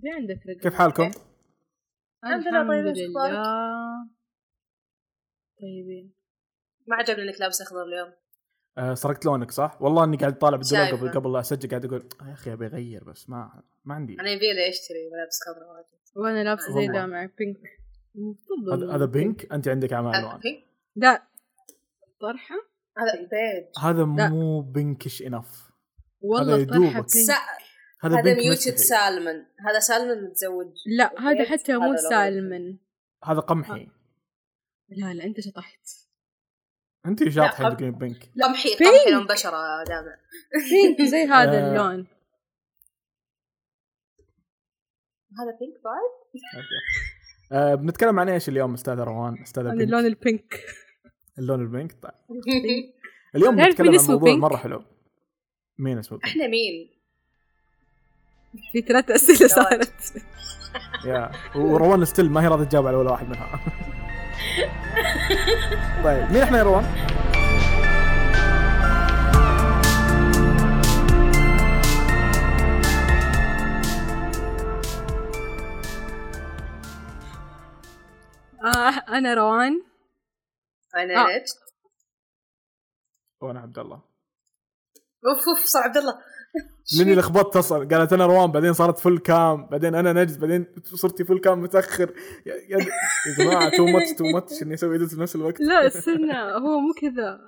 في عندك رقم كيف حالكم؟ الحمد لله، طيب، الحمد؟ لله طيبين ما عجبني إنك لابس أخضر اليوم آه سرقت لونك صح؟ والله إني قاعد طالع بالدولاب. قبل قبل لا أسجل قاعد أقول يا أخي أبي أغير بس ما ما عندي أنا يبي لي أشتري ملابس خضراء واجد وأنا لابسة زي والله. ده مع بينك هذا بينك أنت عندك أعمال هذا ألوان؟ لا طرحة هذا بيج هذا. مو بينكش انف والله يدوبك. pink. هذا هذا pink muted salmon هذا سالمون متزوج. لا هذا حتى مو سالمن. هذا قمحي. لا لا أنت شطحت. أنت شاطحة تقولين pink قمحي pink. قمحي لون بشرة دامع. pink زي هذا آه. اللون. هذا pink بعد؟ آه بنتكلم عن إيش اليوم استاذه روان استاذه عن pink اللون ال pink اللون البينك طيب. اليوم بنتكلم عن موضوع؟ مرة حلو. مين اسمه بينك؟ إحنا مين؟ في ثلاث أسئلة صارت. يا وروان ستيل ما هي راضيه تجاوب على ولا واحد منها. طيب مين إحنا يا روان؟ آه أنا روان. أنا آه. نجد وأنا عبد الله. أوف أوف صار عبد الله. لاني لخبطت أصلا قالت أنا روان بعدين صارت full cam بعدين أنا نجد بعدين صرتي full cam متأخر. يا, يا, يا جماعة too much too much إني أسوي في نفس الوقت. لا استنى هو مو كذا.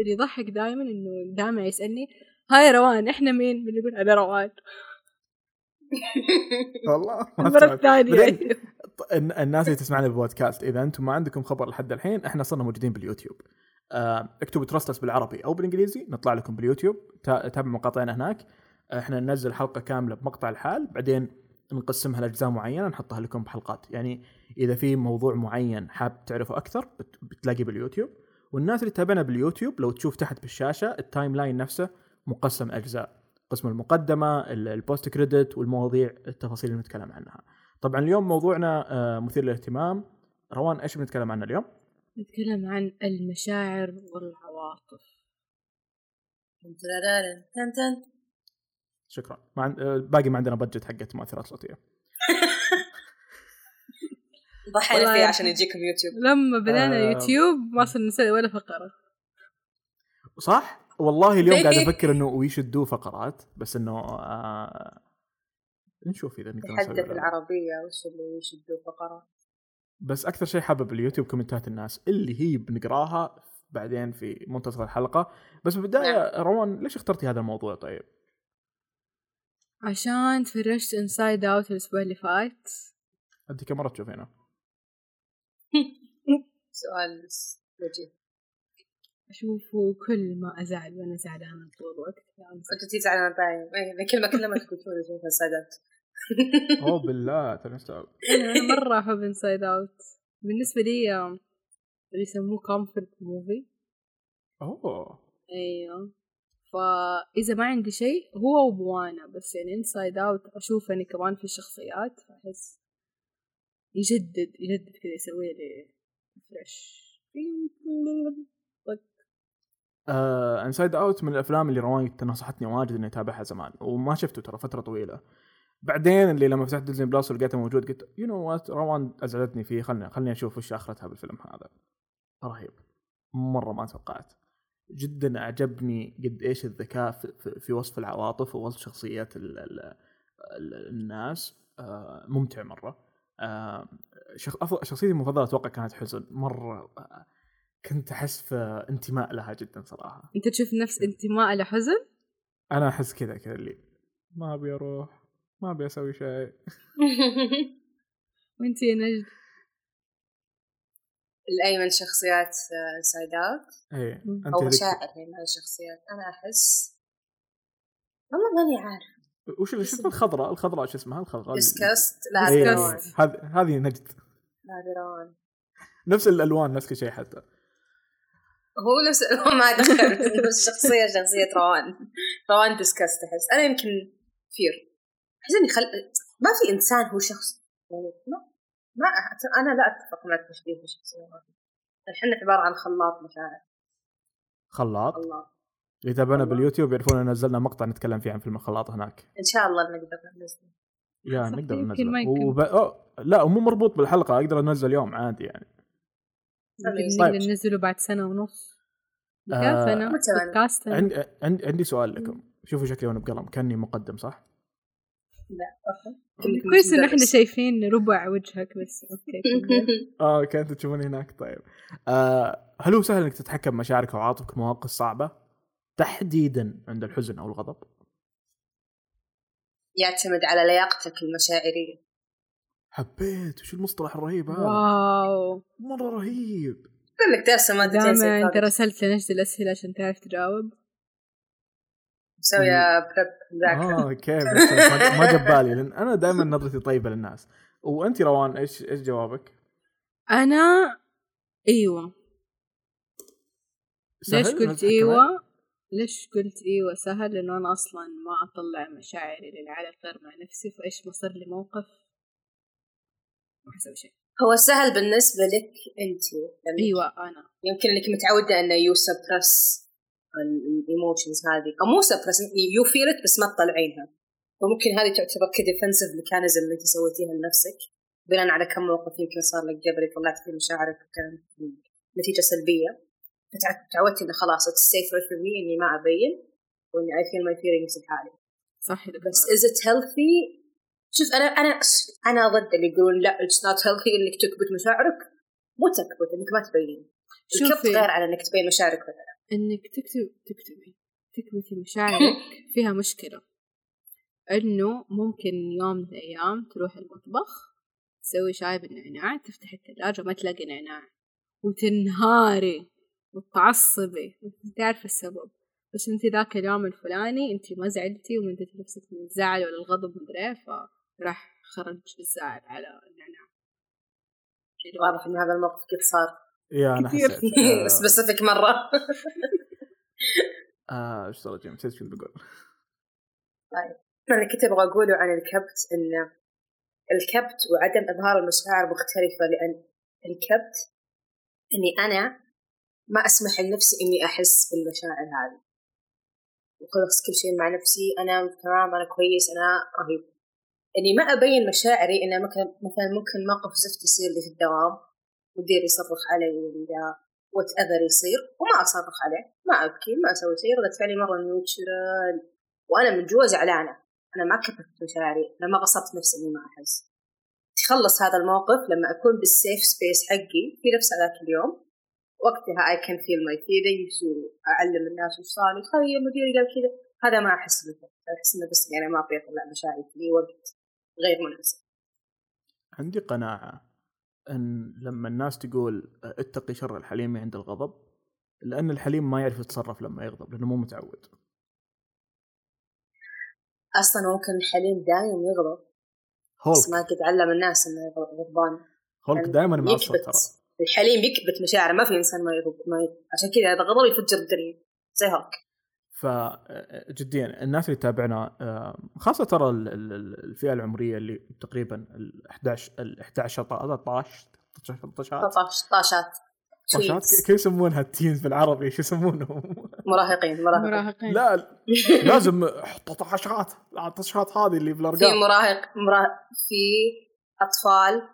اللي يضحك دائما إنه دائما يسألني هاي روان إحنا مين؟ من يقول أنا روان. والله. بعدين الن- الناس اللي تسمعنا بالبودكاست إذا أنتم ما عندكم خبر لحد الحين إحنا صرنا موجودين باليوتيوب. اكتبوا ترستس بالعربي أو بالإنجليزي نطلع لكم باليوتيوب. تا- تابعوا مقاطعنا هناك. إحنا ننزل حلقة كاملة بمقطع الحال بعدين نقسمها لأجزاء معينة نحطها لكم بحلقات. يعني إذا في موضوع معين حاب تعرفه أكثر بت- بتلاقيه باليوتيوب. والناس اللي تتابعنا باليوتيوب لو تشوف تحت بالشاشة ال timeline نفسه مقسم أجزاء. قسم المقدمة ال- ال post credit والمواضيع التفاصيل اللي نتكلم عنها. طبعا اليوم موضوعنا آه، مثير للاهتمام. روان إيش بنتكلم عنه اليوم؟ نتكلم عن المشاعر والعواطف. تن تن تن. شكرا. ما عن... آه، باقي ما عندنا budget حقت مؤثرات صوتية. ضحينا والله فيه يا عشان. يجيكم يوتيوب. لما بدأنا آه. يوتيوب ما صرنا نسوي ولا فقرة. صح؟ والله اليوم قاعد أفكر إنه we should do فقرات بس إنه آه... نشوف إذا نقدر نسوي. العربية وش اللي we should do فقرة. بس أكثر شيء حابب اليوتيوب كومنتات الناس اللي هي بنقراها بعدين في منتصف الحلقة. بس بالبداية روان ليش اخترتي هذا الموضوع طيب؟ عشان تفرجت Inside Out الأسبوع اللي فات. أنت كم مرة تشوفينه؟ سؤال وجيه أشوفه كل ما أزعل وأنا زعلانة طول الوقت. يعني أنت تزعل أنا باين إيه، كلمة كلمة تقول شوف السادات أوه بالله ترى أنا مرة أحب Inside Out بالنسبة لي اللي يسموه comfort movie أوه. أيوه. فاذا ما عندي شيء هو وموانا بس. يعني Inside Out أشوف أني كمان في الشخصيات فأحس يجدد يجدد كذا يسوي لي refresh Inside Out من الأفلام اللي روان نصحتني واجد إني أتابعها زمان وما شفته ترى فترة طويلة. بعدين اللي لما فتحت Disney Plus ولقيته موجود قلت you know what روان ازعجتني فيه خلني خلني أشوف وش آخرتها بالفيلم هذا. رهيب. مرة ما توقعت. جدا أعجبني قد إيش الذكاء في, وصف العواطف ووصف شخصيات ال ال ال الناس. آه ممتع مرة. آه شخصيتي المفضلة أتوقع كانت حزن. مرة آه كنت أحس في انتماء لها جدا صراحة. أنت تشوف نفس انتماء لحزن؟ أنا أحس كذا كذا اللي ما أبي أروح. ما أبي أسوي شيء. وانت يا نجد؟ أي من شخصيات Inside Out. انت أو هذيك- مشاعر هي من الشخصيات. أنا أحس والله ماني عارف وش اللي شفت الخضراء. الخضراء شو اسمها؟ الخضراء. disgust لا إيه، هذه هذه نجد. هذه روان نفس الألوان نفس كل شيء حتى. هو نفس هو ما دخلت إنه الشخصية شخصية روان. روان disgust أحس. أنا يمكن fear أحس إني خل ما في إنسان هو شخص يعني ما ما أنا لا أتفق مع التشبيه بالشخصية إحنا عبارة عن خلاط مشاعر خلاط خلاط تابعونا والله. باليوتيوب يعرفون إن نزلنا مقطع نتكلم فيه عن فيلم الخلاط هناك إن شاء الله نقدر ننزل يا نقدر يمكن. وب... أوه. لا مو مربوط بالحلقة أقدر أنزل يوم عادي يعني طيب. نقدر ننزله بعد سنة ونص آه، كم سنة متى أنا؟ بودكاست عندي عندي عندي سؤال لكم شوفوا شكلي وأنا بقلم كأني مقدم صح؟ كويس إن إحنا شايفين ربع وجهك بس. أوكي. آه كنتوا تشوفوني هناك طيب. آه هل هو سهل إنك تتحكم بمشاعرك وعواطفك في مواقف صعبة؟ تحديدا عند الحزن أو الغضب؟ يعتمد على لياقتك المشاعرية. حبيت. وش المصطلح الرهيب هذا؟ واو. مرة رهيب. يقول لك دارسة مادتين دائما أنت. رسلت لنجد الأسئلة عشان تعرف تجاوب. مسوية بريب مذاكرة آه كيف بس ما جاب بالي لأن أنا دائما نظرتي طيبة للناس. وأنت روان إيش إيش جوابك؟ أنا إيوه. سهل؟ ليش قلت إيوه؟ ليش قلت إيوه؟ سهل لأنه أنا أصلا ما أطلع مشاعري للعلى غير مع نفسي فإيش ما صار لي موقف؟ ما حسوي شيء. هو سهل بالنسبة لك أنت لأنك إيوه أنا. يمكن إنك متعودة إنه يو سبرس ال emotions هذه. أو مو suppress you feel بس ما تطلعينها. فممكن هذه تعتبر ك defensive mechanism اللي انت سويتيها لنفسك. بناء على كم موقف يمكن صار لك قبل طلعت فيه مشاعرك وكانت نتيجة سلبية. فتعودتي إنه خلاص it's safe for me إني ما أبين وإني I feel my feelings لحالي صح. بس is it healthy شوف أنا أنا أنا ضد اللي يقولون لا it's not healthy إنك تكبت مشاعرك. مو تكبت إنك ما تبين. الكبت غير على إنك تبين مشاعرك. إنك تكتب تكتبي تكبتي مشاعرك فيها مشكلة. إنه ممكن يوم من الأيام تروح المطبخ تسوي شاي بالنعناع تفتحي الثلاجة ما تلاقي نعناع. وتنهاري وتعصبي انت عارفة السبب. بس انت ذاك اليوم الفلاني انت ما زعلتي ومدتي نفسك من الزعل ولا الغضب مدري إيه فراح خرج الزعل على النعناع. واضح إن هذا الموقف قد صار. يا أنا كثير. حسيت. آه، specific مرة. آه إيش ترى جيم؟ نسيت شو بقول. أنا كنت أبغى أقوله عن الكبت إن الكبت وعدم إظهار المشاعر مختلفة لأن الكبت إني أنا ما أسمح لنفسي إني أحس بالمشاعر هذه. وخلص كل شيء مع نفسي أنا تمام أنا كويس أنا رهيب. إني ما أبين مشاعري إنه مثلا مثلا ممكن موقف زفت يصير لي في الدوام. مدير يصرخ علي ولا whatever يصير وما أصرخ عليه ما أبكي ما أسوي شيء ردة فعلي مرة neutral وأنا من جوا زعلانه أنا ما كبت مشاعري أنا ما غصبت نفسي إني ما أحس. تخلص هذا الموقف لما أكون بال safe space حقي في نفس هذاك اليوم وقتها I can feel my feelings وأعلم الناس وش صار لي تخيل مديري قال كذا. هذا ما أحس به أحس إنه بس يعني ما أبي أطلع مشاعري في وقت غير مناسب. عندي قناعة. أن لما الناس تقول اتقي شر الحليم عند الغضب لأن الحليم ما يعرف يتصرف لما يغضب لأنه مو متعود. أصلا ممكن الحليم دايم يغضب بس ما هولك. قد علم الناس إنه يغضب- غضبان. هولك يعني دائما معصب ترى. الحليم يكبت مشاعره ما في إنسان ما يغضب ما يغضب. عشان كذا إذا غضب يفجر الدنيا. زي هوك ف جديا الناس اللي تتابعنا خاصة ترى ال- ال- ال- الفئة العمرية اللي تقريبا ال 11 ال 11 13 13 طاش طاشات طاشات tweens. كيف يسمونها التينز بالعربي؟ شو يسمونهم؟ مراهقين مراهقين. مراهقين. لا لازم طاشات لا الطشات هذه اللي في بالارقام مراهق مراهق في أطفال.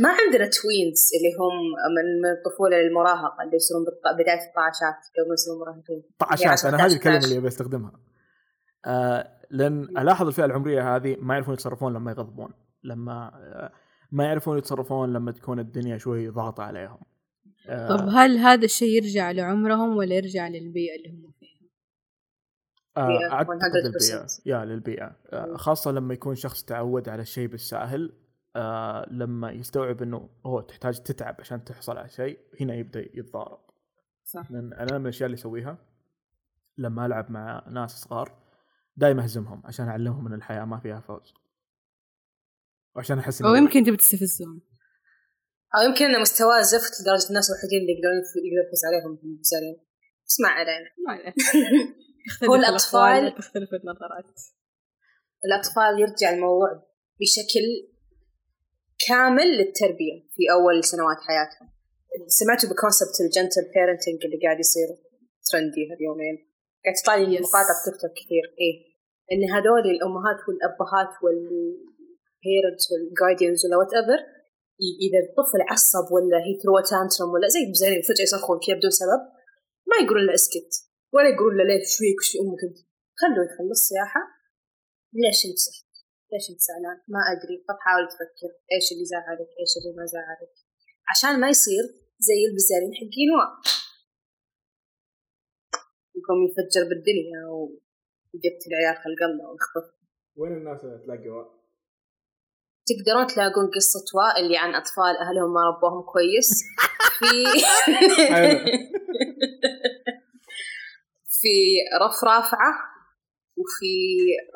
ما عندنا توينز اللي هم من من الطفولة للمراهقة اللي يصيرون بداية الطاشات قبل ما يصيرون مراهقين طعشات عشان أنا هذه 11. الكلمة اللي أبي أستخدمها آه لأن ألاحظ الفئة العمرية هذه ما يعرفون يتصرفون لما يغضبون لما آه ما يعرفون يتصرفون لما تكون الدنيا شوي ضاغطة عليهم آه طب هل هذا الشيء يرجع لعمرهم ولا يرجع للبيئة اللي هم فيها؟ آه أعتقد 100%. للبيئة يا للبيئة آه. خاصة لما يكون شخص تعود على الشيء بالساهل آه لما يستوعب إنه هو تحتاج تتعب عشان تحصل على شيء هنا يبدأ يتضارب. صح. لأن أنا من الأشياء اللي أسويها لما ألعب مع ناس صغار دائما أهزمهم عشان أعلمهم إن الحياة ما فيها فوز. وعشان أحس أو إني- يمكن تبي تستفزهم أو يمكن إن مستواه زفت لدرجة الناس الوحيدين اللي يقدرون يقدر يفوز عليهم هم المبزرين. بس ما علينا. ما عليه هو تختلف الأطفال- الأقوال وتختلف النظرات. الأطفال يرجع الموضوع بشكل كامل للتربية في أول سنوات حياتهم. سمعتوا ب concept ال gentle parenting اللي قاعد يصير trendy هاليومين. قاعد تطلع لي Yes. مقاطع في تيك توك كثير. إيه. إن هذول الأمهات والأبهات وال parents وال guardians ولا whatever إذا الطفل عصب ولا he throw tantrum ولا زي بزين فجأة يصرخون كذا بدون سبب ما يقولون له اسكت. ولا يقولون له ليش شويك وش أمك أنت؟ خلوه يخلص السياحه ليش صحت؟ ليش انت زعلان؟ ما أدري. طب حاول تفكر. إيش اللي زعلك؟ إيش اللي ما زعلك؟ عشان ما يصير زي البزارين حقين يقوم يفجر بالدنيا ويقتل عيال خلق الله ويخطف. وين الناس تلاقوا تقدرون تلاقون قصة واء اللي عن أطفال أهلهم ما ربوهم كويس. في في رف رافعة. وفي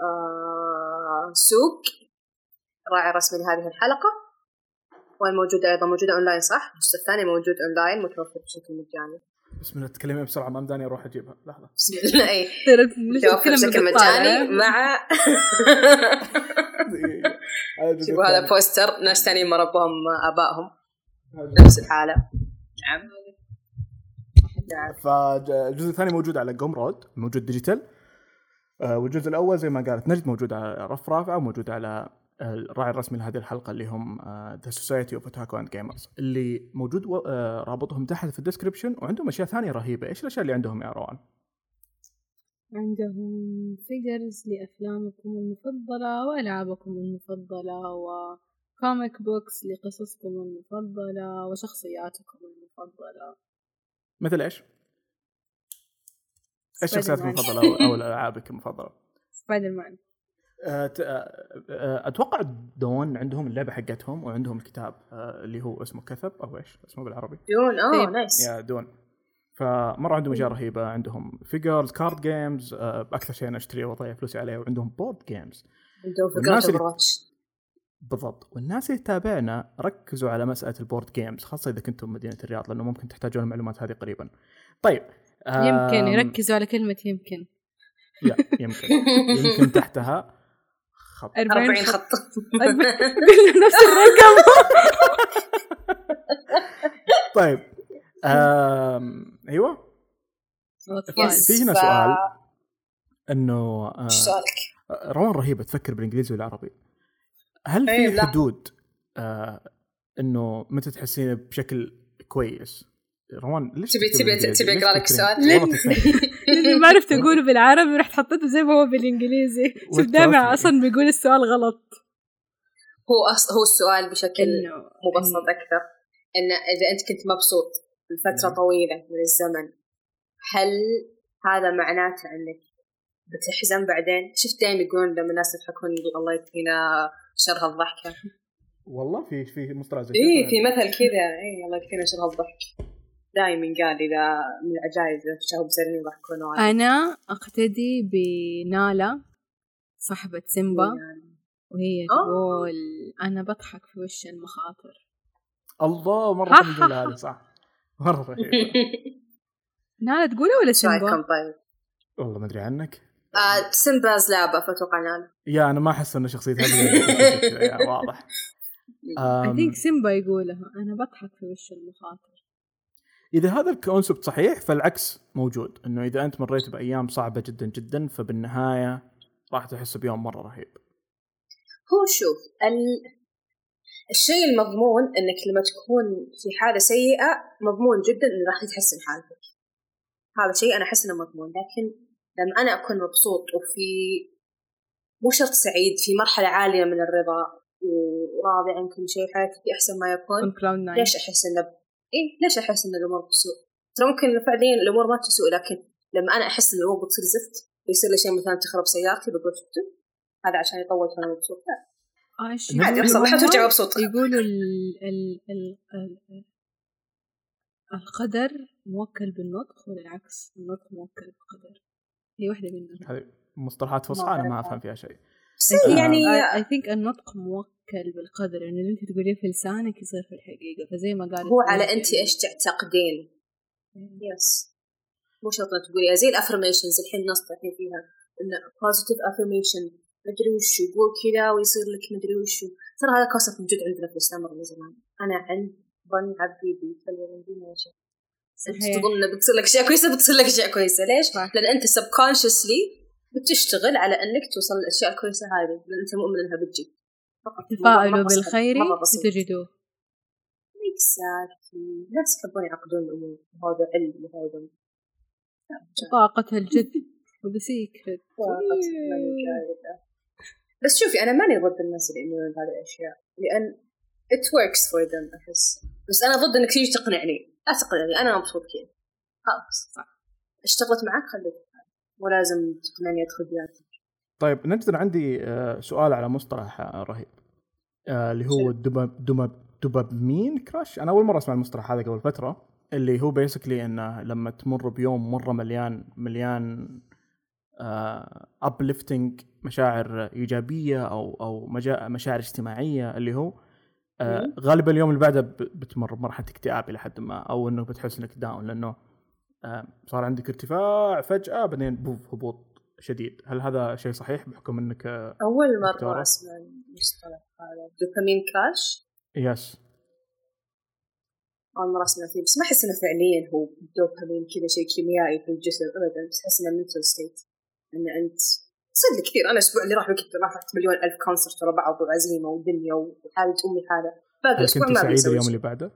آه سوق راعي رسمي لهذه الحلقة وين موجودة أيضا موجودة أونلاين صح؟ الجزء الثاني موجود أونلاين متوفر بشكل مجاني. بسم الله تكلمي بسرعة ما مداني أروح أجيبها. لحظة. بسم الله أي متوفر بشكل مجاني مع شوفوا هذا poster ناس ثانيين ما ربوهم آبائهم نفس الحالة. نعم نعم. فالجزء الثاني موجود على Gumroad موجود digital. والجزء الأول زي ما قالت نجد موجود على رف رافعه وموجود على الراعي الرسمي لهذه الحلقة اللي هم The Society of Otaku and Gamers اللي موجود و... آه، رابطهم تحت في ال description وعندهم أشياء ثانية رهيبة إيش الأشياء اللي عندهم يا روان؟ عندهم figures لأفلامكم المفضلة وألعابكم المفضلة و comic books لقصصكم المفضلة وشخصياتكم المفضلة مثل إيش؟ إيش الشخصيات المفضلة أو, أو الالعابك المفضلة؟ سبايدر مان. أه أتوقع Dune عندهم اللعبة حقتهم وعندهم الكتاب اللي هو اسمه كثيب أو إيش؟ اسمه بالعربي؟ Dune آه nice يا Dune. فمرة عندهم أشياء رهيبة عندهم figures card games أكثر شيء أنا أشتريه وأضيع فلوسي عليه وعندهم board games عندهم figures اللي... بالضبط. والناس اللي تتابعنا ركزوا على مسألة ال board games خاصة إذا كنتم مدينة الرياض لأنه ممكن تحتاجون المعلومات هذه قريبا. طيب يمكن يركزوا على كلمة يمكن. لا يمكن. يمكن تحتها خط. 40 خط. نفس الرقم. طيب آم... أيوه. في هنا سؤال. إنه إيش سؤالك؟ روان رهيبة تفكر بالإنجليزي والعربي هل في حدود آه إنه متى تحسين بشكل كويس؟ روان ليش تبي تبي تبي أقرأ لك السؤال؟ لاني ما عرفت اقوله بالعربي رحت حطيته زي ما هو بالإنجليزي. شوف دائما أصلا بيقول السؤال غلط. هو أص... هو السؤال بشكل مبسط أكثر. إن إذا أنت كنت مبسوط لفترة طويلة من الزمن هل هذا معناته إنك بتحزن بعدين؟ شفت دائما يقولون لما الناس يضحكون الله يكفينا شر هالضحكة. والله في في مصطلح زي اي في مثل كذا. اي الله يكفينا شر هالضحك. دائما قال إذا من العجائز إذا شافوا بزرين يضحكون أنا أقتدي بنالا صاحبة سيمبا. وهي تقول أنا بضحك في وش المخاطر. الله مرة رهيبه هذه صح. مرة رهيبه نالا تقولها ولا سيمبا؟ طيب. والله ما أدري عنك. آه سيمباز لعبة فأتوقع نالا. يا أنا ما أحس إن شخصيتها واضح. I think سيمبا يقولها أنا بضحك في وش المخاطر. إذا هذا ال concept صحيح فالعكس موجود. إنه إذا أنت مريت بأيام صعبة جدا جدا فبالنهاية راح تحس بيوم مرة رهيب. هو شوف ال... الشيء المضمون إنك لما تكون في حالة سيئة مضمون جدا إنه راح تتحسن حالتك هذا شيء أنا أحس إنه مضمون لكن لما أنا أكون مبسوط وفي مو شرط سعيد في مرحلة عالية من الرضا وراضي عن كل شيء حياتي أحسن ما يكون ليش أحس إنه إيه ليش أحس إن الأمور بتسوء؟ ترى ممكن فعليا الأمور ما تسوء لكن لما أنا أحس إن الأمور بتصير زفت بيصير لي شيء مثلا تخرب سيارتي بقول شفتوا هذا عشان يطول فانا مبسوط لا. عادي يحصل لحظة ترجع مبسوط يقولوا ال ال ال ال القدر موكل بالنطق ولا العكس النطق موكل بالقدر. هي واحدة منهم. هذه مصطلحات فصحى أنا ما أفهم فيها شيء. يعني اي ثينك النطق موكل بالقدر يعني اللي أنت تقوليه في لسانك يصير في الحقيقة. فزي ما قال هو على أنت إيش تعتقدين؟ yes مو شرط تقولي زي ال affirmations الحين الناس الحين فيها. انه positive affirmation مدري وش قول كذا ويصير لك مدري وش. ترى هذا concept موجود عندنا في الاسلام من زمان. أنا عند ظن عبدي بي انت تظن بتصير لك اشياء كويسة بتصير لك اشياء كويسة. ليش؟ لأن أنت subconsciously بتشتغل على أنك توصل للاشياء الكويسه هذه لأن أنت مؤمن إنها بتجي. فقط بسيط، بالخير ستجدوه exactly الناس يحبون يعقدون الأمور. وهذا علم وهذا طاقة الجذب و the secret المجاهدة. بس شوفي أنا ماني ضد الناس اللي يؤمنون بهذه الأشياء لأن it works for them احس بس أنا ضد إنك تيجي تقنعني. لا تقنعني أنا مبسوط كذا خلاص. اشتغلت معك خليك. مو لازم تقنعني أدخل بياتك طيب نجد أنا عندي آه، سؤال على مصطلح آه، رهيب. آه، اللي هو ال dopa- doma- dopamine crash. أنا أول مرة أسمع المصطلح هذا قبل فترة اللي هو basically إنه لما تمر بيوم مرة مليان مليان uplifting مشاعر إيجابية أو أو مشاعر اجتماعية اللي هو آه،. غالبا اليوم اللي بعده بتمر بمرحله اكتئاب إلى حد ما أو إنه بتحس إنك down لأنه صار عندك ارتفاع فجأة بعدين بوف هبوط شديد. هل هذا شيء صحيح بحكم إنك آه، أول دكتورة. مره اسمع المصطلح هذا. dopamine crash؟ yes أول مرة أسمع فيه بس ما أحس إنه فعليا هو دوبامين كذا شيء كيميائي في الجسم ابدا. بس أحس إنه mental state ان أنت لي كثير. أنا الأسبوع اللي راح كنت راح رحت مليون ألف concert ورا بعض وعزيمة ودنيا وحاله امي حالة. باقي الأسبوع ما سعيدة اليوم. اللي بعده؟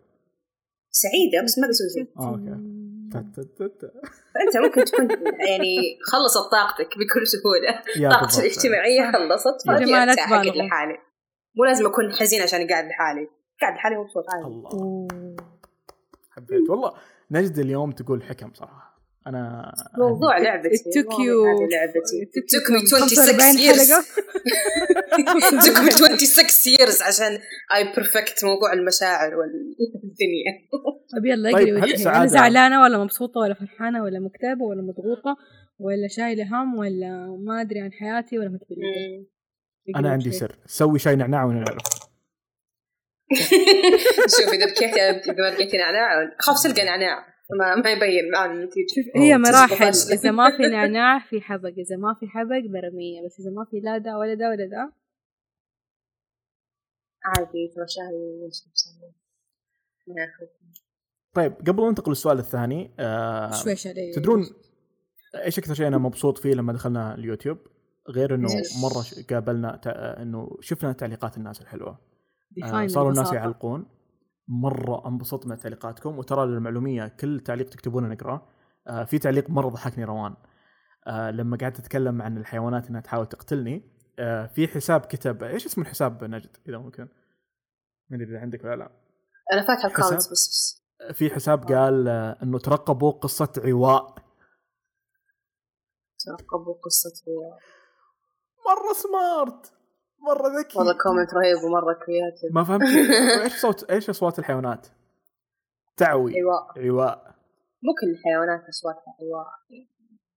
سعيدة بس ما بسوي شيء. okay. فانت ممكن تكون يعني خلصت طاقتك بكل سهولة. بالضبط. الاجتماعية خلصت لا ارتاح. لحالي مو لازم أكون حزين عشان قاعد لحالي. قاعد لحالي مبسوط عادي. الله. حبيت. والله نجد اليوم تقول حكم صراحة. أنا موضوع لعبتي It took والله you- هذه لعبتي. It took you me 26 45 years. حلقة. It took me 26 years عشان I perfect موضوع المشاعر والدنيا. طب يلا طيب، هل أنا زعلانة ولا مبسوطة ولا فرحانة ولا مكتئبة ولا مضغوطة ولا شايلة هم ولا ما أدري عن حياتي ولا متبلدة أنا عندي سر. سوي شاي نعناع ونعرف شوف إذا بكيتي إذا ما بكيتي نعناع خاف تلقى نعناع. ما ما يبين معنا النتيجه شوف هي مراحل. إذا ما في نعناع في حبق. إذا ما في حبق برمية. بس إذا ما في لا ده ولا ده ولا ده عادي سوا ناخذ طيب قبل ننتقل للسؤال الثاني آه شويش علي تدرون إيش أكثر شيء أنا مبسوط فيه لما دخلنا اليوتيوب؟ غير إنه؟ مرة قابلنا إنه شفنا تعليقات الناس الحلوة. آه صاروا الناس. يعلقون. مرة انبسطت من تعليقاتكم وترى للمعلومية كل تعليق تكتبونه نقرأه. آه في تعليق مرة ضحكني روان. آه لما قعدت أتكلم عن الحيوانات إنها تحاول تقتلني آه في حساب كتب إيش اسم الحساب نجد إذا ممكن؟ ما أدري إذا عندك ولا لا. أنا فاتحة حساب؟ الكونتس بس بس. في حساب قال آه إنه ترقبوا قصة عواء. ترقبوا قصة هو مرة smart مرة ذكي. والله comment رهيب ومرة creative ما فهمت. إيش صوت إيش أصوات الحيوانات؟ تعوي. عواء. عواء. مو كل الحيوانات أصواتها عواء.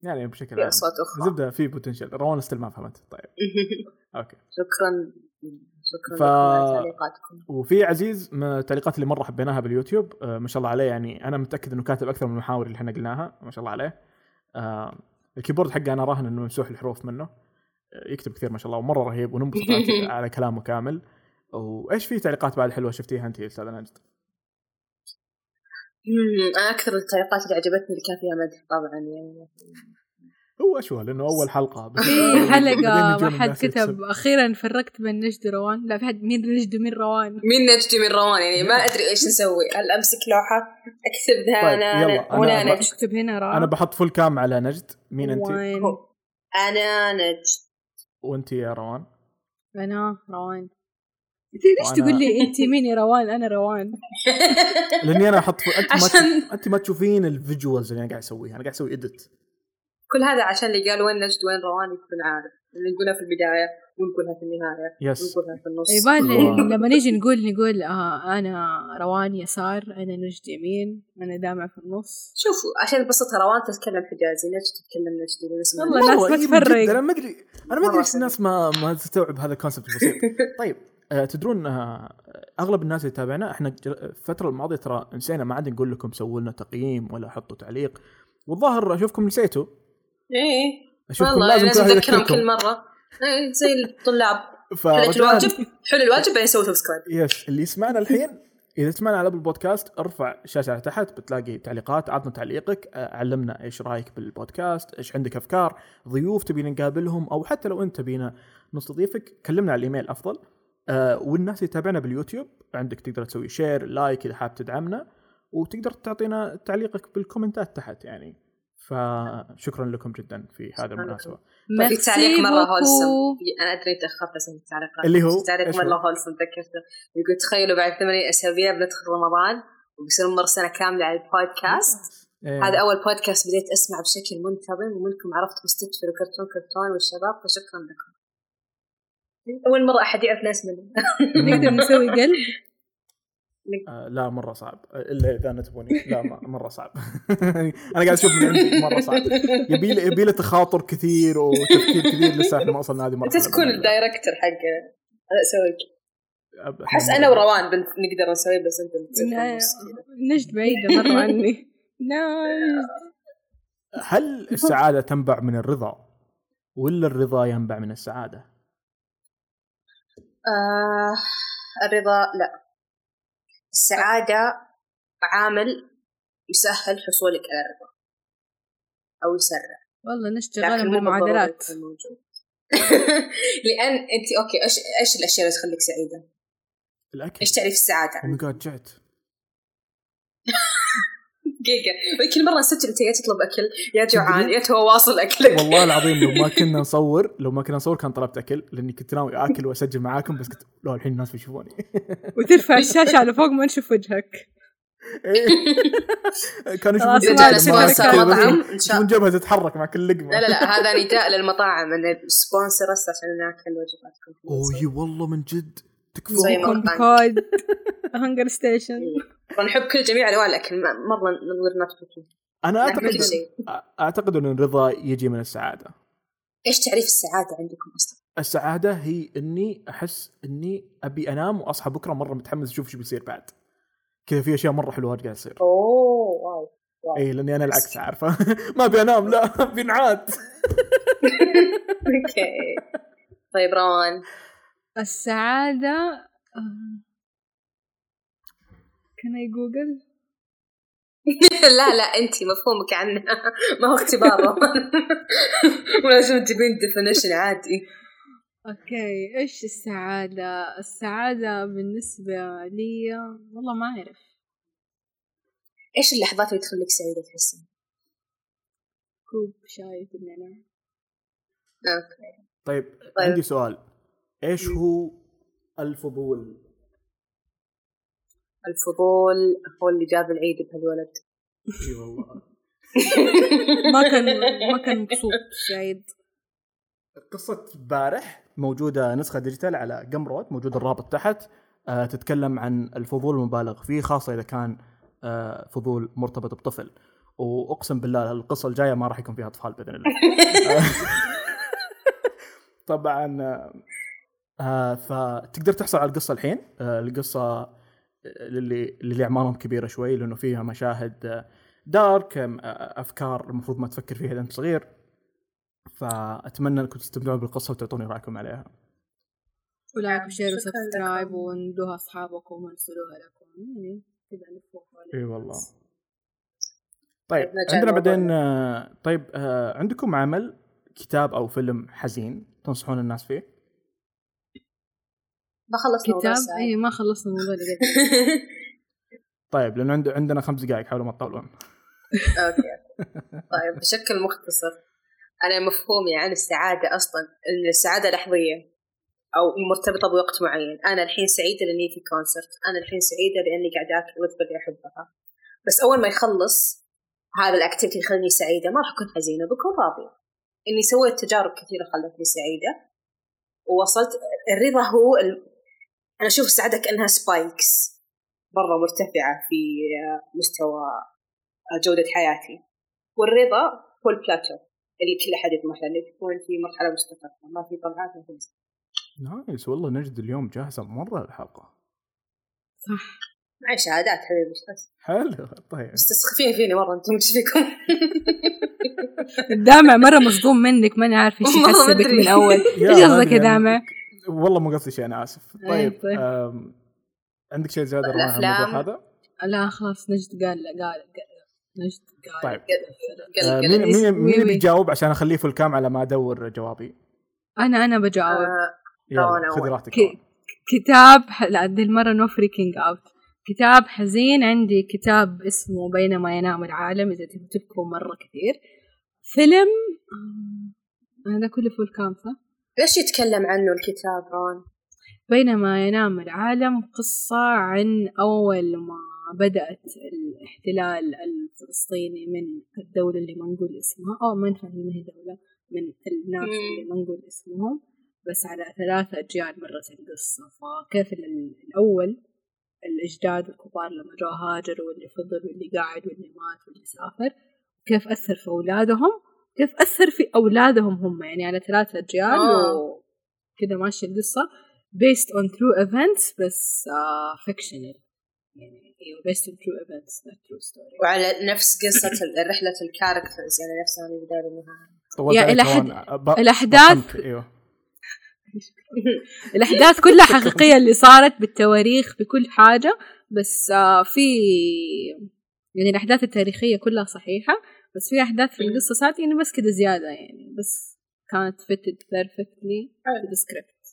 يعني بشكل عام. أصوات أخرى. زبدة في potential روان still ما فهمت. طيب. okay. شكرا. شكرا ف- تعليقاتكم. وفي عزيز من التعليقات اللي مرة حبيناها باليوتيوب آه ما شاء الله عليه يعني أنا متأكد إنه كاتب أكثر من المحاور اللي إحنا قلناها. ما شاء الله عليه. آه الكيبورد حقه أنا راهن إنه ممسوح الحروف منه. يكتب كثير ما شاء الله ومرة رهيب وننبسط على- كلامه كامل. وإيش في تعليقات بعد حلوة شفتيها انت يا أستاذة نجد؟ أنا أكثر التعليقات اللي عجبتني اللي كان فيها مدح طبعا يعني. هو اشوى لأنه أول حلقة بس في يجون ما حد كتب. أخيرا فرقت بين نجد وروان. لا في حد مين نجد ومين روان؟ مين نجدي من روان؟ يعني ما أدري إيش نسوي. هل أمسك لوحة؟ أكتب ذا طيب، أنا يلا، ولا أنا نجد. أكتب هنا روان أنا بحط full cam على نجد. مين انت؟ أنا نجد. وانت يا روان؟ أنا؟ روان. انت ليش وأنا- تقول لي؟ أنت مين يا روان؟ أنا روان. لأني أنا أحط. أنت ما عشان- تشوف... أنت ما تشوفين ال visuals اللي أنا قاعد أسويها. أنا قاعد أسوي edit كل هذا عشان اللي قال وين نجد وين روان يكون عارف اللي نقولها في البداية. ونقولها في النهاية yes ونقولها في النص. يبان الله. لما نيجي نقول نقول آه أنا روان يسار أنا نجد يمين أنا دامع في النص. شوفوا عشان نبسطها روان تتكلم حجازي نجد تتكلم نجدي والله. الناس ما إيه تفرق. أنا ما أدري أنا ما أدري ليش الناس ما ما تستوعب هذا ال concept البسيط طيب آه تدرون آه أغلب الناس اللي تابعنا إحنا الفترة الماضية ترى نسينا ما عاد نقول لكم سووا لنا تقييم ولا حطوا تعليق. والظاهر أشوفكم نسيتوا. إيه. أشوفكم والله لازم لازم كل مرة. زي الطلاب. فرجاء الواجب. حلو الواجب بعدين سووا subscribe yes اللي يسمعنا الحين إذا تسمعنا على Apple Podcast ارفع الشاشة على تحت بتلاقي تعليقات عطنا تعليقك آه، علمنا إيش رأيك بالبودكاست إيش عندك أفكار ضيوف تبينا نقابلهم أو حتى لو أنت تبينا نستضيفك كلمنا على الإيميل أفضل. آه والناس اللي يتابعنا باليوتيوب عندك تقدر تسوي share like إذا حاب تدعمنا وتقدر تعطينا تعليقك بالكومنتات تحت يعني. فشكرا لكم جدا في هذه المناسبة. في تعليق مرة هولسم. أنا أدري تاخرت اسم التعليقات اللي هو تعليق مرة هولسم تذكرته. يقول تخيلوا بعد ثمانية أسابيع بندخل رمضان وبيصير مر سنة كاملة على البودكاست. إيه. هذا أول بودكاست بديت اسمع بشكل منتظم ومنكم عرفت مستدفر وكرتون كرتون والشباب فشكرا لكم. أول مرة أحد يعرف ناس مني نقدر نسوي قلب. آه لا مرة صعب. إلا إذا أنا تبوني. لا مرة صعب. أنا قاعد أشوف من عندي مرة صعب. يبي له يبي له تخاطر كثير وتفكير كثير لسه إحنا ما وصلنا هذه مرحله أنت تكون الدايركتور حق أسوي أحس أنا وروان نقدر نسوي بس أنت نجد بعيدة مرة عني. نجد هل السعادة تنبع من الرضا؟ ولا الرضا ينبع من السعادة؟ آه الرضا لا. السعادة عامل يسهل حصولك على الرضا أو يسرع. والله نشتغل بالمعادلات. لأن أنت okay إيش إيش الأشياء اللي تخليك سعيدة؟ الأكل. إيش تعرف السعادة؟ oh God جعت. دقيقة. كل مرة ست أنت يا تطلب أكل يا جوعان يا تو واصل أكلك. والله العظيم لو ما كنا نصور لو ما كنا نصور كان طلبت أكل لأني كنت ناوي آكل وأسجل معاكم بس كنت لو الحين الناس بيشوفوني. وترفع الشاشة على فوق ما نشوف وجهك. إيه. كانوا يشوفون يشوفون جبهة تتحرك مع كل لقمة. لا لا لا هذا نداء للمطاعم إن sponsor عشان ناكل وجباتكم أوه والله من جد. تكفى. code HungerStation نحب كل جميع أنواع الأكل مره نور نوت أنا أعتقد أعتقد إن الرضا يجي من السعادة. إيش تعريف السعادة عندكم أصلا؟ السعادة هي إني أحس إني أبي أنام وأصحى بكرة مرة متحمس أشوف إيش بيصير بعد. كذا في أشياء مرة حلوة قاعد تصير. oh wow اي لأني أنا العكس عارفة؟ ما أبي أنام لا بنعاد okay. طيب روان. السعادة can I Google لا لا انت مفهومك عنها ما هو اختبار ولازم تبين definition عادي. okay إيش السعادة؟ السعادة بالنسبة لي والله ما أعرف. إيش اللحظات اللي تخليك سعيدة تحسين؟ كوب شاي بالنعناع okay. طيب, طيب. عندي سؤال. إيش هو الفضول؟ الفضول هو اللي جاب العيد بهالولد. إي والله. ما كان ما كان مبسوط سعيد قصة بارح موجودة نسخة digital على Gumroad موجود الرابط تحت. أه تتكلم عن الفضول المبالغ فيه خاصة إذا كان أه فضول مرتبط بطفل. وأقسم بالله القصة الجاية ما راح يكون فيها أطفال بإذن الله. طبعا آه فتقدر تحصل على القصة الحين. آه القصة للي للي أعمارهم كبيرة شوي لأنه فيها مشاهد dark أفكار المفروض ما تفكر فيها إذا أنت صغير. فأتمنى أنكم تستمتعون بالقصة وتعطوني رأيكم عليها. و like و share و subscribe وندوها أصحابكم وارسلوها لكم. يعني كذا إي والله. طيب عندنا بعدين طيب عندكم عمل كتاب أو فيلم حزين تنصحون الناس فيه؟ ما خلصنا كتاب؟ إي ما خلصنا الموضوع اللي طيب لأنه عند عندنا خمس دقائق حاولوا ما تطولون okay. طيب بشكل مختصر أنا مفهومي عن السعادة أصلا إن السعادة لحظية أو مرتبطة بوقت معين. أنا الحين سعيدة لأني في concert أنا الحين سعيدة لأني قاعدة آكل وجبه اللي أحبها. بس أول ما يخلص هذا ال activity يخليني سعيدة ما راح أكون حزينة بكون راضية. إني سويت تجارب كثيرة خلتني سعيدة ووصلت الرضا هو أنا أشوف السعادة كأنها spikes مرة مرتفعة في مستوى جودة حياتي. والرضا هو البلاتو اللي كل أحد يطمح له اللي تكون في مرحلة مستقرة ما في طلعات ما في nice والله نجد اليوم جاهزة مرة الحلقة صح. معي شهادات حبيبي بس حلو. طيب. مستسخفين فيني مرة أنتم إيش فيكم؟ الدامع مرة مصدوم منك ماني عارف إيش يحسبك من أول. إيش قصدك يا دامع؟ والله مو قصدي شيء أنا آسف طيب, طيب. عندك شيء زيادة. الموضوع هذا؟ لا خلاص نجد قال قال قال نجد قال طيب. قل- آه، قل- مين مين مين. بيجاوب عشان أخليه فول كام على ما أدور جوابي أنا أنا بجاوب آه، يلا خذي. راحتك كتاب لا دي المرة no freaking out كتاب حزين عندي كتاب اسمه بينما ينام العالم إذا تبغوا تبكوا مرة كثير فيلم آه، هذا كله full cam صح؟ ليش يتكلم عنه الكتاب روان؟ بينما ينام العالم قصة عن أول ما بدأت الاحتلال الفلسطيني من الدولة اللي ما نقول اسمها أو ما نفهم ما هي دولة من الناس. اللي ما نقول اسمهم بس على ثلاثة أجيال مرت القصة فكيف ال- الأول الأجداد الكبار لما جو هاجروا واللي فضل واللي قاعد واللي مات واللي سافر كيف أثر في أولادهم كيف أثر في أولادهم هم؟ يعني على ثلاثة أجيال آه. وكذا ماشية القصة. Based on true events بس uh, fictional. يعني إيوه based on true events not true story. وعلى نفس قصة رحلة الكاركترز يعني نفسها من البداية للنهاية إلى حد- روان. ب- الأحداث- إيوه. الأحداث كلها حقيقية اللي صارت بالتواريخ بكل حاجة بس آه في يعني الأحداث التاريخية كلها صحيحة. بس في أحداث في القصة صارت يعني بس كده زيادة يعني بس كانت fitted perfectly to the script.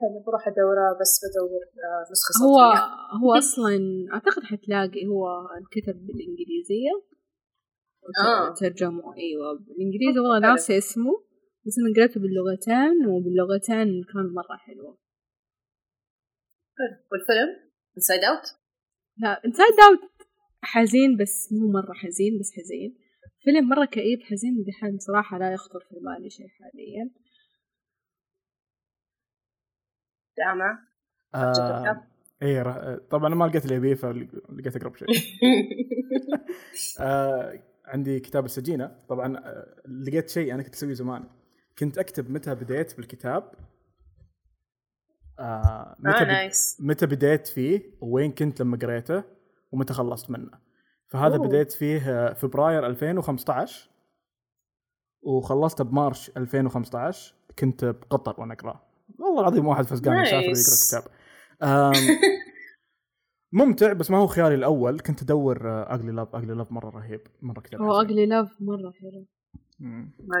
حلو بروح أدورها بس بدور آه، نسخة هو صوتية. هو أصلا أعتقد حتلاقي هو انكتب بالإنجليزية. آه. ترجموا أيوة بالإنجليزي. والله. ناسي اسمه بس أنا قريته باللغتين وباللغتين كان مرة حلو. حلو. والفيلم؟ Inside Out لا Inside Out حزين بس مو مرة حزين بس حزين. فيلم مرة كئيب حزين دحين صراحة لا يخطر في بالي شيء حاليا. دعمة آه إيه رح- طبعا ما لقيت اللي ابيه فلقيت أقرب شيء. آه عندي كتاب السجينة. طبعا آه لقيت شيء أنا كنت أسويه زمان. كنت أكتب متى بديت بالكتاب. آه متى آه بد- نايس متى بديت فيه وين كنت لما قريته. ومتى خلصت منه فهذا أوه. بديت فيه فبراير 2015 وخلصته بمارش 2015 كنت بقطر وأنا اقراه والله العظيم واحد فزقان يسافر ويقرا Nice. كتاب آم، ممتع بس ما هو خياري الأول كنت أدور Ugly Love Ugly Love مرة رهيب مرة كتاب هو. Ugly Love مرة حلو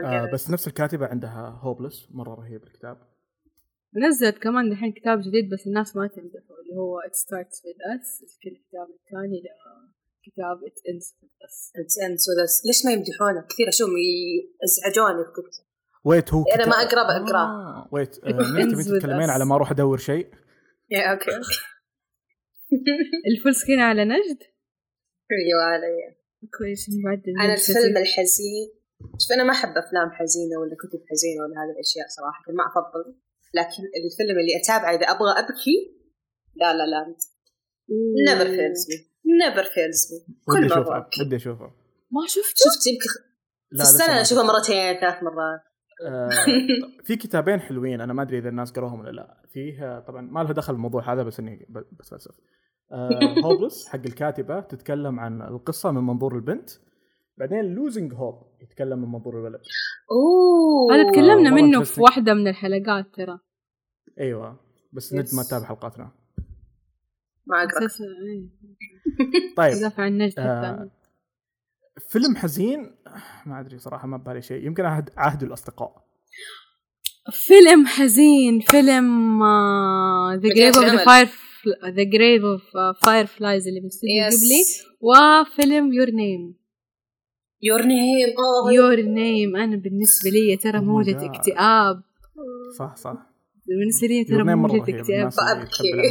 آه. بس نفس الكاتبة عندها Hopeless مرة رهيب الكتاب نزلت كمان دحين كتاب جديد بس الناس ما تمدحه اللي هو It Starts With Us الكتاب الثاني لكتاب It Ends With Us. انت انت وذا- ليش ما يمدحونه؟ كثير أشوفهم يزعجوني في كتب ويت هو أنا ما كتاب- أقرأ بقراه. آه. ويت آه Ends تبين with تتكلمين us. على ما أروح أدور شيء؟ يا أوكي أوكي الفول سكرين على نجد؟ أيوه علي. كويس أنا الفيلم الحزين. شوف أنا ما أحب أفلام حزينة ولا كتب حزينة ولا هذه الأشياء صراحة ما أفضل. لكن الفيلم اللي أتابعه إذا أبغى أبكي لا لا لا. نيفر فيلز مي نيفر فيلز مي كل مرة اشوفه. ودي اشوفه ما شفته؟ شفت يمكن لا في السنة شفته. مرتين ثلاث مرات. آه، في كتابين حلوين أنا ما أدري إذا الناس قروهم ولا لا. فيه آه، طبعا ما له دخل بالموضوع هذا بس إني ب- بتفلسف Hopeless حق الكاتبة تتكلم عن القصة من منظور البنت. بعدين Losing Hope يتكلم من منظور الولد أوه. هذا تكلمنا مرة منه في. واحدة من الحلقات ترى. أيوه بس. نجد ما تتابع حلقاتنا. ما أقرأ. إيه. طيب يدافع عن نجد آه، فيلم حزين ما أدري صراحة ما ببالي شيء. يمكن عهد عهد الأصدقاء. فيلم حزين فيلم آه، The Grave of the الأمل. Fire The Grave of uh, Fireflies اللي من استوديو قبلي وفيلم Your Name. يور نيم Your Name أنا بالنسبة لي ترى Oh God. اكتئاب. صح صح. بالنسبة لي ترى رهيب اكتئاب.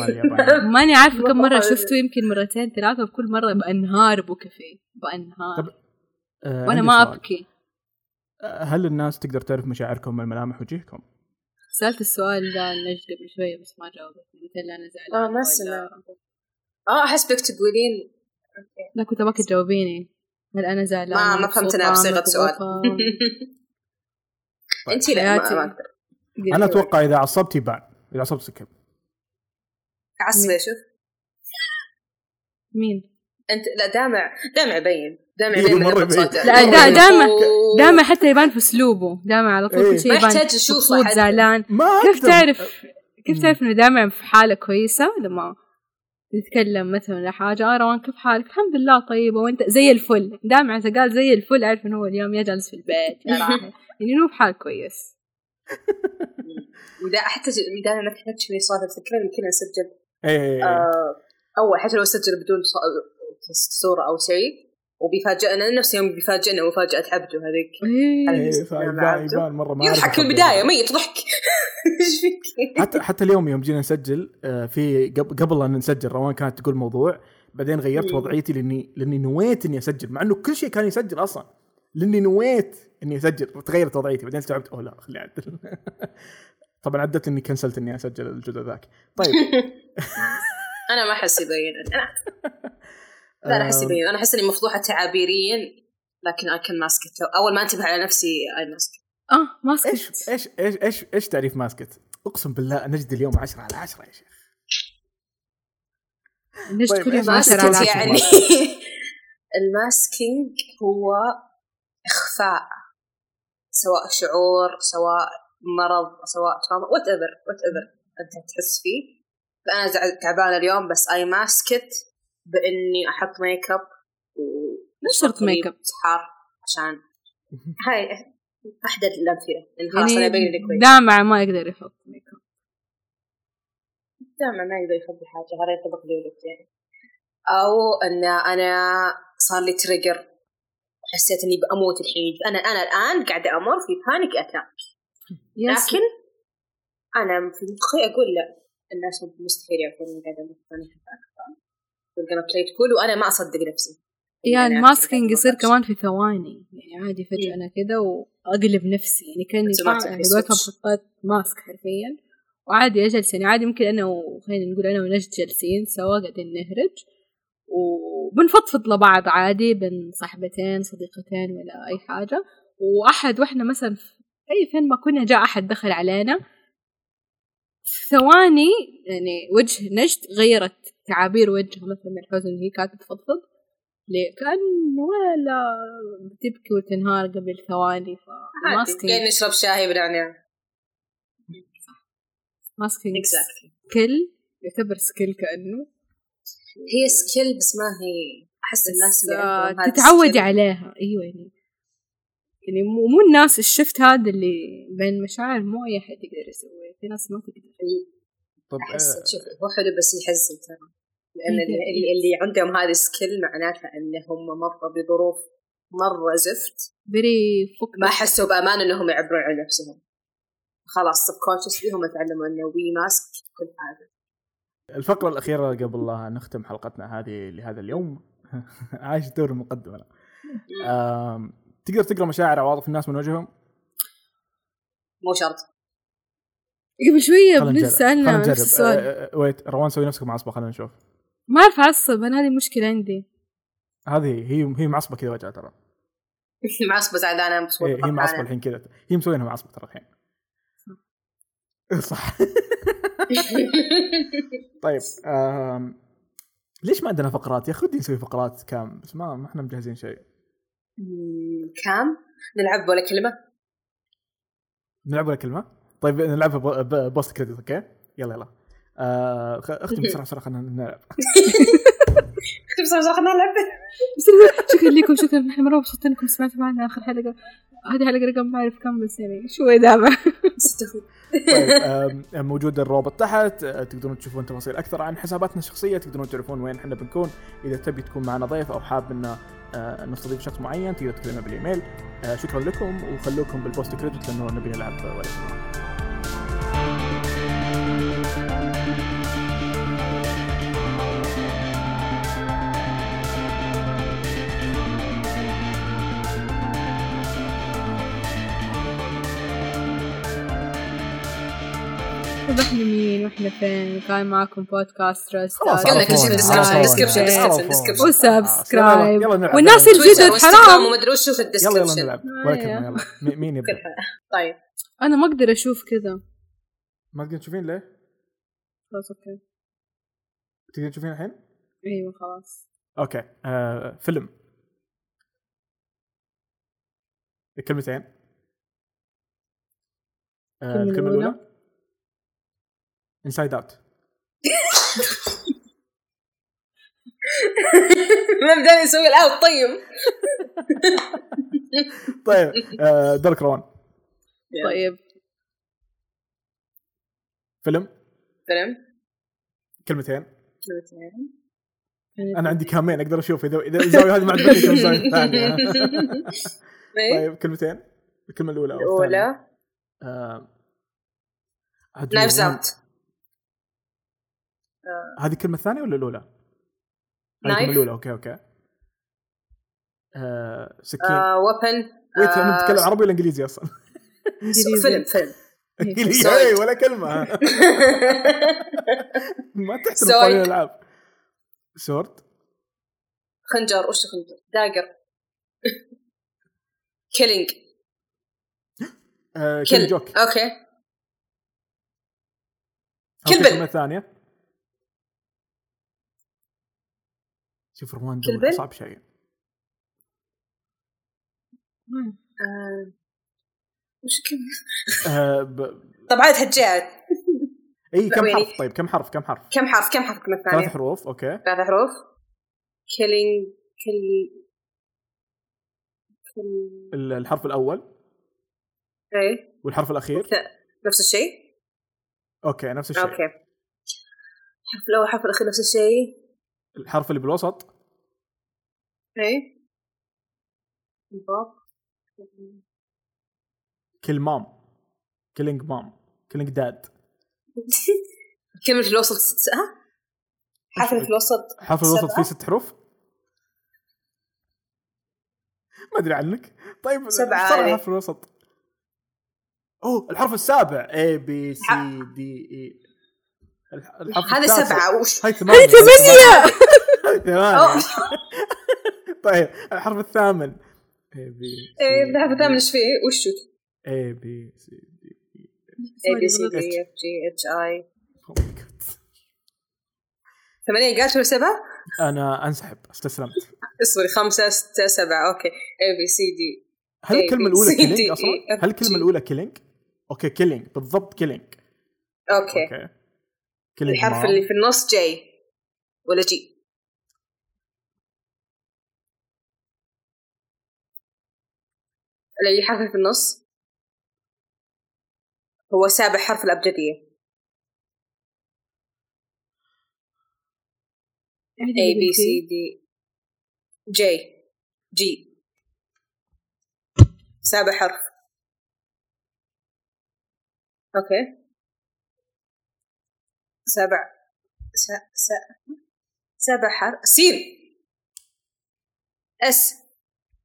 اليابانيه ماني عارفة كم مرة مرة شفته يمكن مرتين ثلاثة وكل مرة بأنهار بكى فيه بأنهار. طب، آه، وأنا عندي ما سؤال. أبكي. آه، هل الناس تقدر تعرف مشاعركم من ملامح وجهكم؟ سألت السؤال ده نجد قبل شوية بس ما جاوبت. قلت لها أنا زعلانة آه ما سمعت. آه أحس بدك تقولين. لا كنت أبغاك تجاوبيني. هل أنا زعلانة ما ما فهمت أنا بصيغة سؤال؟ أنت لا ما. ما أنا أتوقع إذا عصبت يبان إذا عصبت سكب عصبي شوف مين؟ أنت لا دامع دامع يبين دامع إيه، يبين. صوته. لا، دا-. دامع-. دائما حتى يبان في أسلوبه دائما على طول إيه. كل شيء ما يبان يحتاج أشوفه مبسوط حتى. زعلان ما كيف. تعرف كيف تعرف إنه دائما في حالة كويسة لما تتكلم مثلا ولا حاجة آه روان كيف حالك؟ الحمد لله طيبة وانت زي الفل. دائما إذا قال زي الفل أعرف إنه هو اليوم يا جالس في البيت يعني انه بحال كويس. ودا حتى دائما نحكي شوي صوت تذكرني كنا نسجل إيه إيه، إيه. آه، أول حتى لو سجل بدون ص- صورة أو شيء. وبيفاجئنا نفس يوم بيفاجئنا مفاجاه عبده هذيك إيه. إيه،. يبان مرة ما يضحك في بينهم. ميت ضحك إيش فيك؟ حتى حتى اليوم يوم جينا نسجل آه، في قبل قبل ان نسجل روان كانت تقول موضوع بعدين غيرت. وضعيتي لاني لأني نويت إني أسجل مع إنه كل شيء كان يسجل أصلا لأني نويت إني أسجل وتغيرت وضعيتي بعدين استوعبت أوه لا خليني أعدل طبعا عدت إني كنسلت إني أسجل الجزء ذاك طيب أنا ما أحس يبين لا لا أحس يبين أنا أحس إني مفضوحة تعابيريا لكن I can mask it أول ما أنتبه على نفسي I mask it آه ما إيش إيش إيش إيش إيش تعريف mask it؟ أقسم بالله نجد اليوم 10 على 10 يا شيخ. ليش طيب، كل يوم إيش عشرة على mask it عشرة؟ يعني ال masking هو إخفاء سواء شعور سواء مرض سواء trauma whatever whatever أنت تحس فيه. فأنا زع- تعبانة اليوم بس I mask it بإني أحط ميك اب و مش شرط ميك اب. حار عشان هاي احدى الأمثلة. يعني خلاص أنا ابين لك كويس. دامع ما يقدر يحط ميك اب دائما ما يقدر يخبي حاجة هذا ينطبق لي ولك يعني. أو إن أنا صار لي trigger حسيت إني بأموت الحين. أنا أنا الآن قاعدة أمر في panic attack لكن أنا في مخي أقول لا الناس مستحيل يعرفون إني قاعدة أمر في panic attack gonna play it cool وأنا ما أصدق نفسي. أنا ال masking يصير كمان في ثواني. يعني عادي فجأة مم. أنا كذا وأقلب نفسي. يعني كأني في دلوقتي. حطيت mask حرفيا. وعادي أجلس. يعني عادي ممكن أنا وخلينا نقول أنا ونجد جالسين سوا قاعدين نهرج. وبنفضفض لبعض عادي بين صاحبتين صديقتين ولا أي حاجة. وأحد وإحنا مثلا في أي فين ما كنا جاء أحد دخل علينا. في ثواني يعني وجه نجد غيرت تعابير وجهها مثلا من الحزن اللي هي كانت تفضفض ليه كان ولا بتبكي وتنهار قبل ثواني فماسكينج قاعدين نشرب شاي بنعناع masking exactly skill يعتبر skill كأنه. هي skill بس ما هي أحس الناس اللي تتعودي عليها. أيوه يعني. يعني مو مو الناس ال shift هذا اللي بين مشاعر مو أي أحد يقدر يسويه في ناس ما تقدر. طب أحس آه، شوف هو حلو بس يحزن ترى. لأن. اللي, اللي- عندهم هذا ال skill معناتها انهم مروا بظروف مرة زفت. بري فوق ما حسوا بأمان إنهم يعبرون عن نفسهم. خلاص سبكونشسلي هم تعلموا إنه وي ماسك كل حاجة. الفقرة الأخيرة قبل لا نختم حلقتنا هذه لهذا اليوم. عايش دور المقدمة تقدر تقرأ مشاعر عواطف الناس من وجههم؟ مو شرط. قبل بنفس سألنا خلينا نفس السؤال. آه، آه، ويت روان سوي نفسك معصبة خلينا نشوف. ما أعرف أعصب أنا هذه مشكلة عندي. هذه هي هي معصبة كذا وجهها ترى. معصبة زعلانة مبسوطه إيه، هي معصبة فرحانة. الحين كذا. هي مسوينها معصبة ترى الحين. صح. طيب آم، ليش ما عندنا فقرات؟ يا أخي ودي نسوي فقرات game بس ما ما إحنا مجهزين شيء. game؟ نلعب ولا كلمة؟ نلعب ولا كلمة؟ طيب نلعبها ب- ب- post credit okay؟ يلا يلا. آه خ- اختم بسرعة بسرعة خلينا نلعب. بس خلينا نلعب. شكرا لكم شكرا. نحن مرة مبسوطين انكم سمعتوا معنا آخر حلقة. هذه حلقة رقم ما أعرف كم بس يعني شوي دابع طيب موجود الرابط تحت. آه، تقدرون تشوفون تفاصيل أكثر عن حساباتنا الشخصية. تقدرون تعرفون وين إحنا بنكون. إذا تبي تكون معنا ضيف أو حاب ان آه، نستضيف شخص معين تقدر تكلمنا بالإيميل. آه، شكرا لكم وخلوكم بالبوست كريدت لأنه نبي نلعب ولا طب إحنا مين وإحنا فين؟ كان معكم بودكاست رست خلاص قلنا كل شيء عرفونا. description. و subscribe يلا نلعب. والناس يلا الجدد حرام. ومدري وشو في يلا يلا ال description نلعب. آه، يلا. مين يبدأ؟ طيب. أنا ما أقدر أشوف كذا. ما تقدرون تشوفين ليه؟ خلاص okay. تقدرون تشوفين الحين؟ أيوه خلاص. okay. آه فيلم. كلمتين آه الكلمة الأولى. انسايد اوت مبدأ يسوي الاوت طيب. طيب آه دارك روان. طيب. فيلم؟ فيلم. كلمتين. كلمتين. أنا عندي كامين أقدر أشوف. اذا إذا الزاوية هذه ما عجبتني الزاويه الثانية طيب. طيب كلمتين. الكلمة الأولى. الأولى. آه، نايفز روان. اوت هذه الكلمة الثانية ولا الأولى؟ نايف. الأولى. أوكي أوكي. آه سكين. ويبن ويت إحنا نتكلم عربي ولا إنجليزي أصلا؟ إنجليزي. فيلم فيلم. إيه، ولا كلمة. ما تحترم سويد. قوانين الألعاب. سورد خنجر. وش خنجر داقر كيلينج آه كيل جوك. أوكي أوكي، كلبن. الكلمة شوف روان دول كلبن. صعب شيء. آه، وش كم؟ آه ب... طب عاد هجات إي كم حرف؟ طيب كم حرف؟ كم حرف؟ كم حرف؟ كم حرف؟ الكلمة ثلاث الثانية حروف okay. ثلاث حروف. killing kill kill ال- الحرف الأول. إيه. والحرف الأخير. نفس الشيء. okay نفس الشيء. okay. الحرف الأول الحرف الأخير نفس الشيء. الحرف اللي بالوسط. إيه kill mom. killing mom. killing dad. كلمة في الوسط ست- ها؟ حرف في الوسط حرف الوسط؟ فيه ست حروف. ما أدري عنك. طيب سبعة عليه. الحرف الوسط. أوه الحرف السابع. A B C ح- D E. الح- الحرف هذا. سبعة وش؟ هاي ثمانية. هاي ثمانية. طيب الحرف الثامن. A B C إيه الحرف الثامن D إيش فيه؟ E. A B C D Sorry, F G H I. Oh my God. ثمانية قالت ولا سبعة؟ أنا أنسحب استسلمت. اصبري خمسة ستة سبعة. okay. A B C D هل الكلمة الأولى D, Killing E, أصلا؟ هل الكلمة. الأولى Killing؟ okay Killing بالضبط Killing. okay. okay. Killing الحرف. اللي في النص G ولا J؟ اللي اللي في النص. هو سابع حرف الأبجدية. A B C D. J G سابع حرف. أوكي. سابع س... س... سابع حرف. سين. اس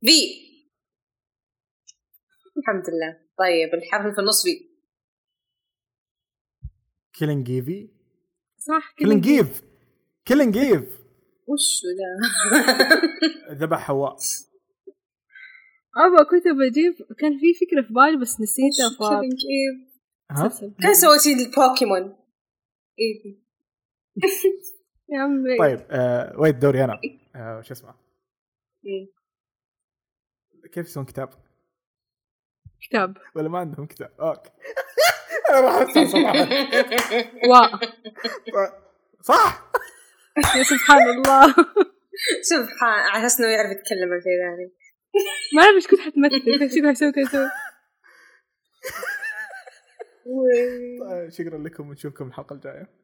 في الحمد لله. طيب الحرف اللي في النص في كيلينج ايفي صح كيلينج ايف وش ذا ذبح حواء. أبغى كنت بجيب كان في فكرة في بالي بس نسيتها ف. ها؟ كان سويتي البوكيمون إيه. يا عمي طيب آه wait دوري أنا آه شو اسمه إيه. كيف يسوون كتاب؟ كتاب ولا ما عندهم كتاب؟ okay أنا راح. و صح يا سبحان الله سبحان على أساس إنه يعرف يتكلم عن شيء ثاني ما أعرف إيش كنت حتمثل حسوي كذا. طيب، شكرا لكم ونشوفكم الحلقة الجاية.